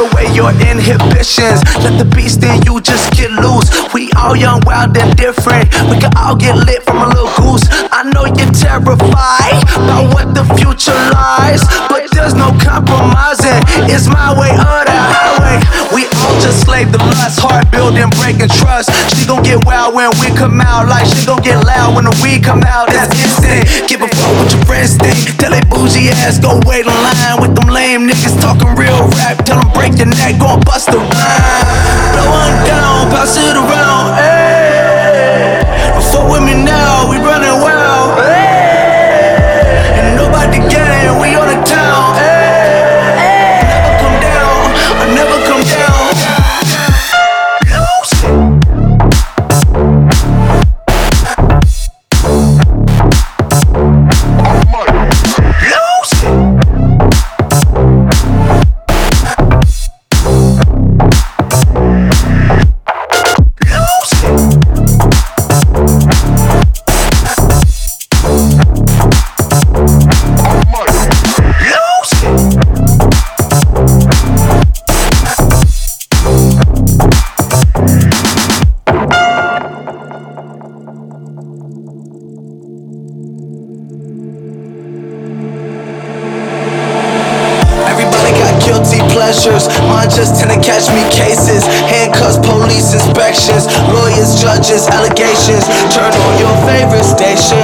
Away your inhibitions. Let the beast in you just get loose. We all young, wild, and different. We can all get lit from a little goose. I know you're terrified about what the future lies, but there's no compromising. It's my way or the highway. We all just slave the lust, heart building, breaking trust. She gon' get wild when we come out, like she gon' get loud when the weed come out. That's instant. Give a fuck what your friends think. Tell that bougie ass go wait in line with them lame niggas talking real rap. Tell them break your neck, gon' bust the pleasures. Mine just tend to catch me cases. Handcuffs, police inspections, lawyers, judges, allegations. Turn on your favorite station.